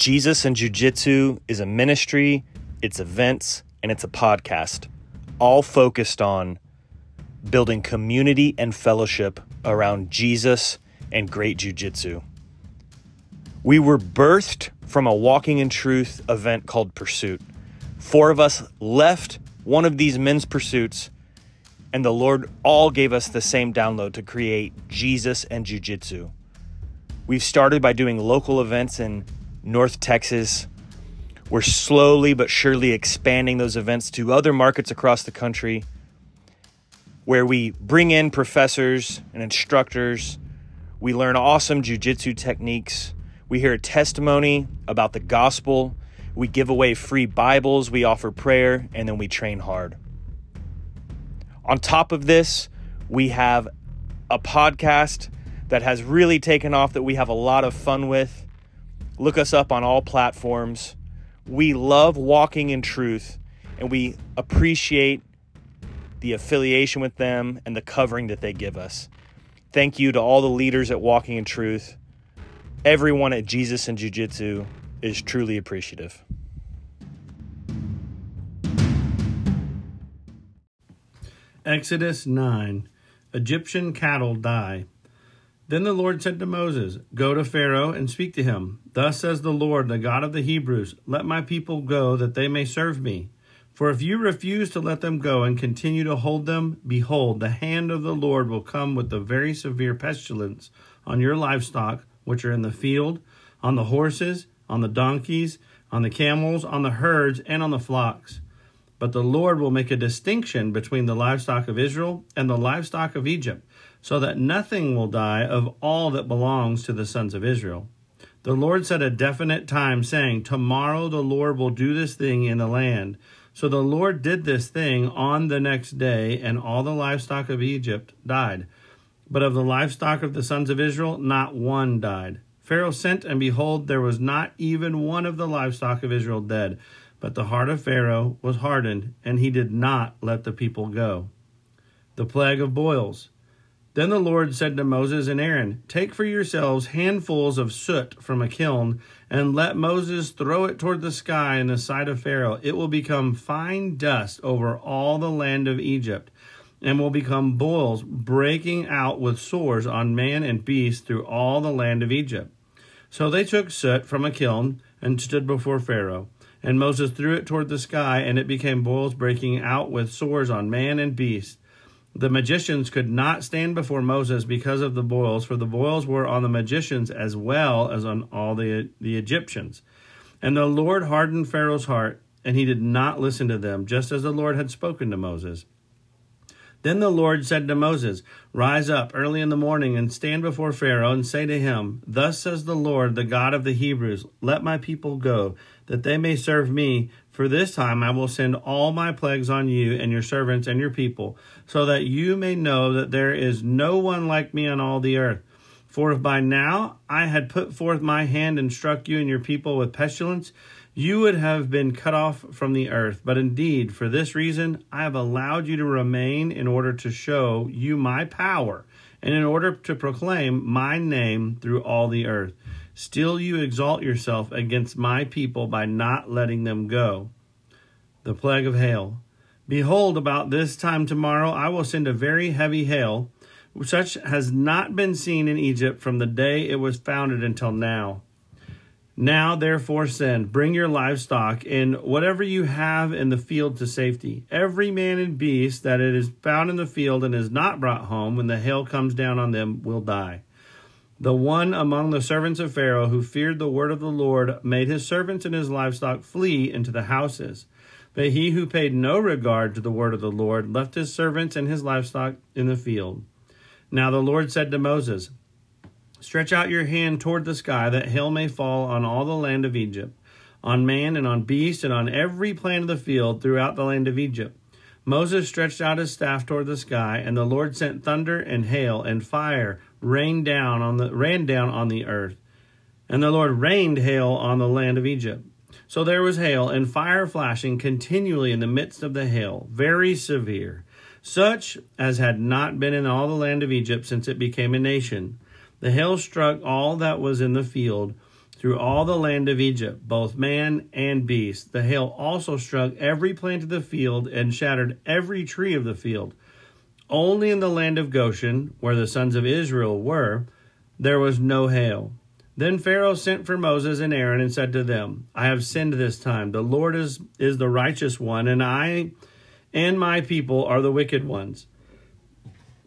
Jesus and Jiu Jitsu is a ministry, it's events, and it's a podcast, all focused on building community and fellowship around Jesus and great Jiu Jitsu. We were birthed from a Walking in Truth event called Pursuit. Four of us left one of these men's pursuits, and the Lord all gave us the same download to create Jesus and Jiu Jitsu. We've started by doing local events in North Texas. We're slowly but surely expanding those events to other markets across the country where we bring in professors and instructors. We learn awesome jujitsu techniques. We hear a testimony about the gospel. We give away free Bibles. We offer prayer, and then we train hard. On top of this, we have a podcast that has really taken off that we have a lot of fun with. Look us up on all platforms. We love walking in truth and we appreciate the affiliation with them and the covering that they give us. Thank you to all the leaders at Walking in Truth. Everyone at Jesus and Jiu Jitsu is truly appreciative. Exodus 9 Egyptian cattle die. Then the Lord said to Moses, Go to Pharaoh and speak to him. Thus says the Lord, the God of the Hebrews, Let my people go, that they may serve me. For if you refuse to let them go and continue to hold them, behold, the hand of the Lord will come with a very severe pestilence on your livestock, which are in the field, on the horses, on the donkeys, on the camels, on the herds, and on the flocks. But the Lord will make a distinction between the livestock of Israel and the livestock of Egypt so that nothing will die of all that belongs to the sons of Israel. The Lord set a definite time, saying, Tomorrow the Lord will do this thing in the land. So the Lord did this thing on the next day, and all the livestock of Egypt died. But of the livestock of the sons of Israel, not one died. Pharaoh sent, and behold, there was not even one of the livestock of Israel dead. But the heart of Pharaoh was hardened, and he did not let the people go. The plague of boils. Then the Lord said to Moses and Aaron, Take for yourselves handfuls of soot from a kiln, and let Moses throw it toward the sky in the sight of Pharaoh. It will become fine dust over all the land of Egypt, and will become boils breaking out with sores on man and beast through all the land of Egypt. So they took soot from a kiln and stood before Pharaoh. And Moses threw it toward the sky, and it became boils breaking out with sores on man and beast. The magicians could not stand before Moses because of the boils, for the boils were on the magicians as well as on all the, the Egyptians. And the Lord hardened Pharaoh's heart, and he did not listen to them, just as the Lord had spoken to Moses. Then the Lord said to Moses, Rise up early in the morning and stand before Pharaoh and say to him, Thus says the Lord, the God of the Hebrews, Let my people go, that they may serve me. For this time I will send all my plagues on you and your servants and your people, so that you may know that there is no one like me on all the earth. For if by now I had put forth my hand and struck you and your people with pestilence, you would have been cut off from the earth. But indeed, for this reason, I have allowed you to remain in order to show you my power and in order to proclaim my name through all the earth. Still, you exalt yourself against my people by not letting them go. The plague of hail. Behold, about this time tomorrow I will send a very heavy hail, Such has not been seen in Egypt from the day it was founded until now. Now, therefore, send, bring your livestock and whatever you have in the field to safety. Every man and beast that it is found in the field and is not brought home when the hail comes down on them will die. The one among the servants of Pharaoh who feared the word of the Lord made his servants and his livestock flee into the houses. But he who paid no regard to the word of the Lord left his servants and his livestock in the field. Now the Lord said to Moses, Stretch out your hand toward the sky, that hail may fall on all the land of Egypt, on man and on beast, and on every plant of the field throughout the land of Egypt. Moses stretched out his staff toward the sky, and the Lord sent thunder and hail and fire rained down on the ran down on the earth. And the Lord rained hail on the land of Egypt. So there was hail and fire flashing continually in the midst of the hail, very severe, such as had not been in all the land of Egypt since it became a nation. The hail struck all that was in the field through all the land of Egypt, both man and beast. The hail also struck every plant of the field and shattered every tree of the field. Only in the land of Goshen, where the sons of Israel were, there was no hail. Then Pharaoh sent for Moses and Aaron and said to them, I have sinned this time. The Lord is, is the righteous one, and I and my people are the wicked ones.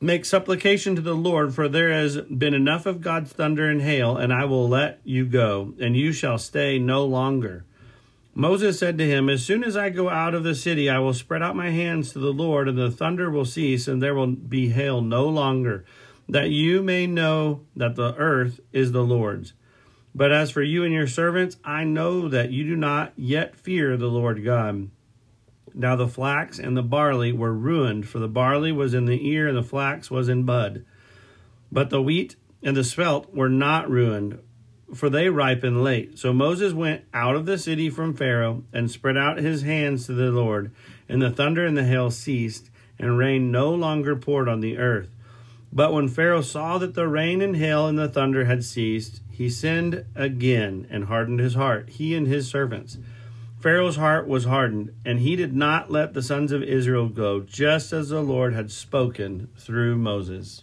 Make supplication to the Lord, for there has been enough of God's thunder and hail, and I will let you go, and you shall stay no longer. Moses said to him, As soon as I go out of the city, I will spread out my hands to the Lord, and the thunder will cease, and there will be hail no longer, that you may know that the earth is the Lord's. But as for you and your servants, I know that you do not yet fear the Lord God. Now the flax and the barley were ruined, for the barley was in the ear and the flax was in bud. But the wheat and the spelt were not ruined, for they ripen late. So Moses went out of the city from Pharaoh and spread out his hands to the Lord, and the thunder and the hail ceased, and rain no longer poured on the earth. But when Pharaoh saw that the rain and hail and the thunder had ceased, he sinned again and hardened his heart, he and his servants. Pharaoh's heart was hardened, and he did not let the sons of Israel go, just as the Lord had spoken through Moses.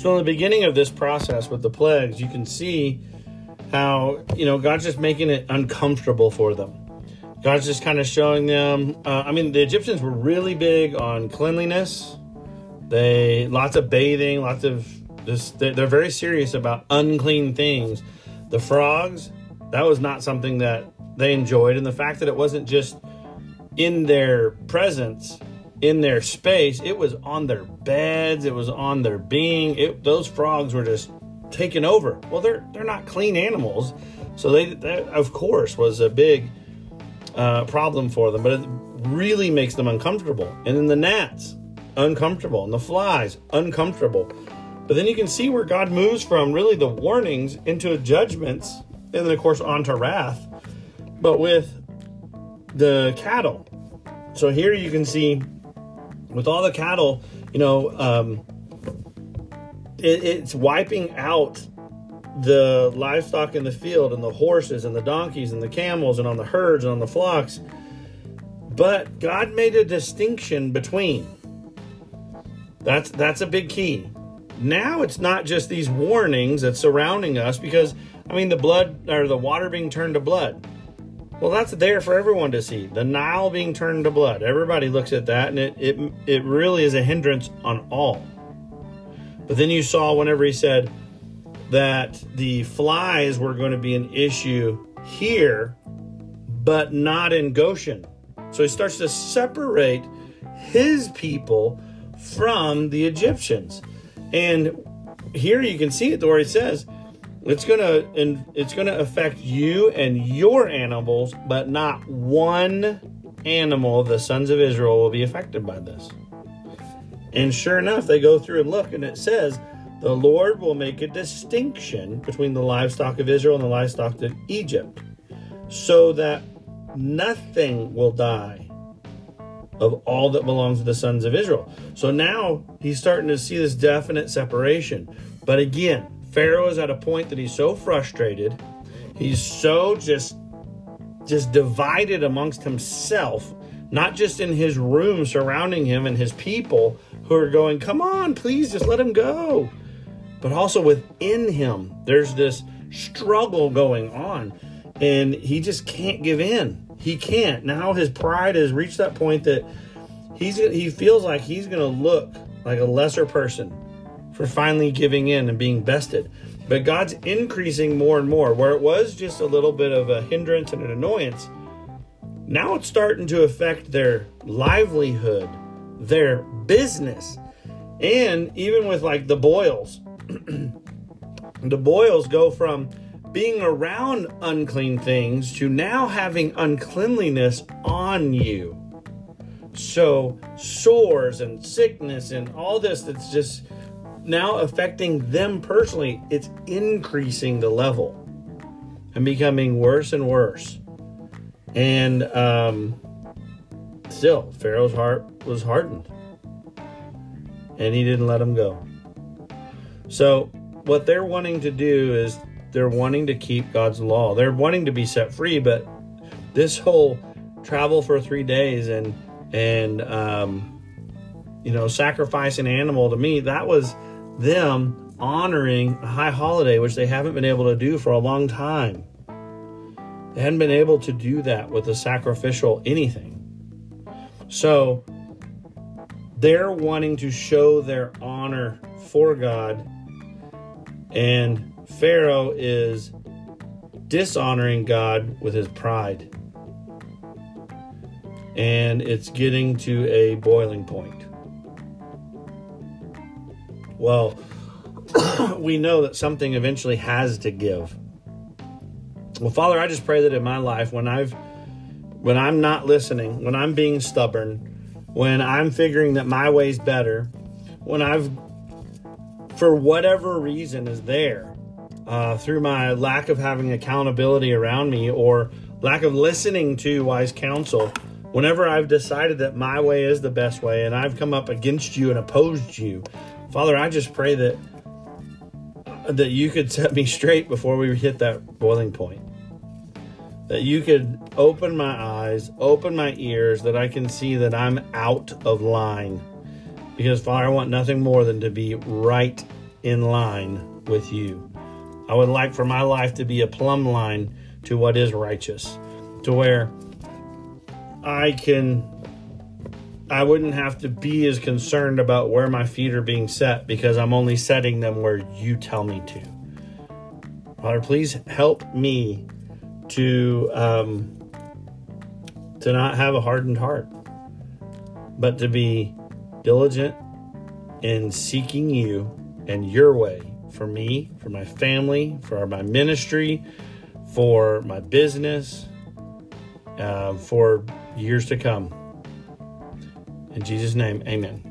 So, in the beginning of this process with the plagues, you can see how, you know, God's just making it uncomfortable for them. God's just kind of showing them. Uh, I mean, the Egyptians were really big on cleanliness. They lots of bathing, lots of this, they're very serious about unclean things. The frogs, that was not something that they enjoyed. And the fact that it wasn't just in their presence, in their space, it was on their beds, it was on their being. It, those frogs were just taken over. Well, they're they're not clean animals, so they that of course was a big uh, problem for them. But it really makes them uncomfortable. And then the gnats, uncomfortable, and the flies, uncomfortable. But then you can see where God moves from really the warnings into judgments, and then, of course, onto wrath, but with the cattle. So here you can see with all the cattle, you know, um, it, it's wiping out the livestock in the field and the horses and the donkeys and the camels and on the herds and on the flocks. But God made a distinction between. That's that's a big key. Now it's not just these warnings that's surrounding us because, I mean, the blood or the water being turned to blood. Well, that's there for everyone to see. The Nile being turned to blood. Everybody looks at that and it, it, it really is a hindrance on all. But then you saw whenever he said that the flies were going to be an issue here, but not in Goshen. So he starts to separate his people from the Egyptians. And here you can see it where he says it's gonna and it's gonna affect you and your animals, but not one animal of the sons of Israel will be affected by this. And sure enough, they go through and look, and it says the Lord will make a distinction between the livestock of Israel and the livestock of Egypt, so that nothing will die of all that belongs to the sons of Israel. So now he's starting to see this definite separation. But again, Pharaoh is at a point that he's so frustrated, he's so just just divided amongst himself not just in his room surrounding him and his people who are going, Come on, please just let him go. But also within him, there's this struggle going on, and he just can't give in. He can't. Now his pride has reached that point that he's he feels like he's going to look like a lesser person for finally giving in and being bested. But God's increasing more and more. Where it was just a little bit of a hindrance and an annoyance, now it's starting to affect their livelihood, their business. And even with like the boils, the boils go from being around unclean things to now having uncleanliness on you. So, sores and sickness and all this that's just now affecting them personally, it's increasing the level and becoming worse and worse. And um, still, Pharaoh's heart was hardened and he didn't let him go. So, what they're wanting to do is they're wanting to keep God's law. They're wanting to be set free, but this whole travel for three days and and um, you know sacrifice an animal to me that was them honoring a high holiday which they haven't been able to do for a long time. They hadn't been able to do that with a sacrificial anything. So they're wanting to show their honor for God, and Pharaoh is dishonoring God with his pride. And it's getting to a boiling point. Well, we know that something eventually has to give. Well, Father, I just pray that in my life, when I've when I'm not listening, when I'm being stubborn, when I'm figuring that my way's better, when I've, for whatever reason, is there uh, through my lack of having accountability around me or lack of listening to wise counsel, whenever I've decided that my way is the best way and I've come up against you and opposed you, Father, I just pray that that you could set me straight before we hit that boiling point that you could open my eyes, open my ears, that I can see that I'm out of line. Because, Father, I want nothing more than to be right in line with you. I would like for my life to be a plumb line to what is righteous, to where I can, I wouldn't have to be as concerned about where my feet are being set because I'm only setting them where you tell me to. Father, please help me to um, to not have a hardened heart, but to be diligent in seeking you and your way for me, for my family, for my ministry, for my business, uh, for years to come. In Jesus' name, amen.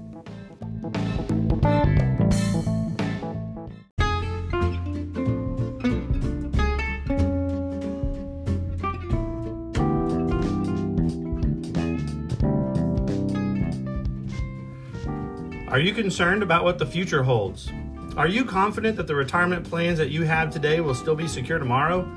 Are you concerned about what the future holds? Are you confident that the retirement plans that you have today will still be secure tomorrow?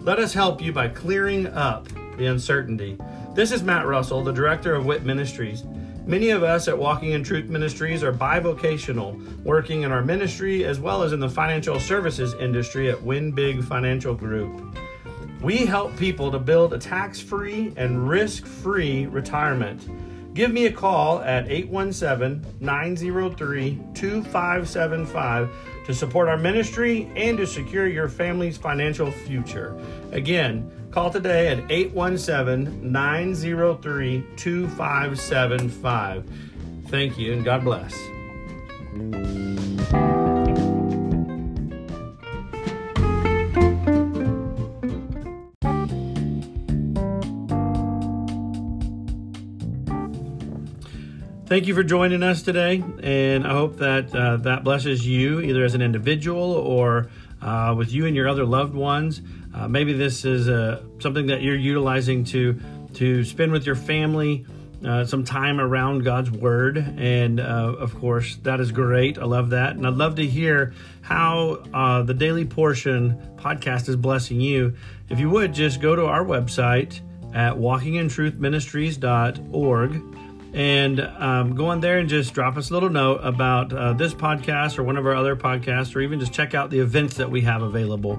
Let us help you by clearing up the uncertainty. This is Matt Russell, the director of WIT Ministries. Many of us at Walking in Truth Ministries are bivocational, working in our ministry as well as in the financial services industry at Win Big Financial Group. We help people to build a tax free and risk free retirement. Give me a call at 817 903 2575 to support our ministry and to secure your family's financial future. Again, call today at 817 903 2575. Thank you and God bless. Thank you for joining us today, and I hope that uh, that blesses you either as an individual or uh, with you and your other loved ones. Uh, maybe this is uh, something that you're utilizing to to spend with your family uh, some time around God's Word, and uh, of course that is great. I love that, and I'd love to hear how the Daily Portion podcast is blessing you. If you would just go to our website at walkingintruthministries.org and um, go on there and just drop us a little note about uh, this podcast or one of our other podcasts, or even just check out the events that we have available.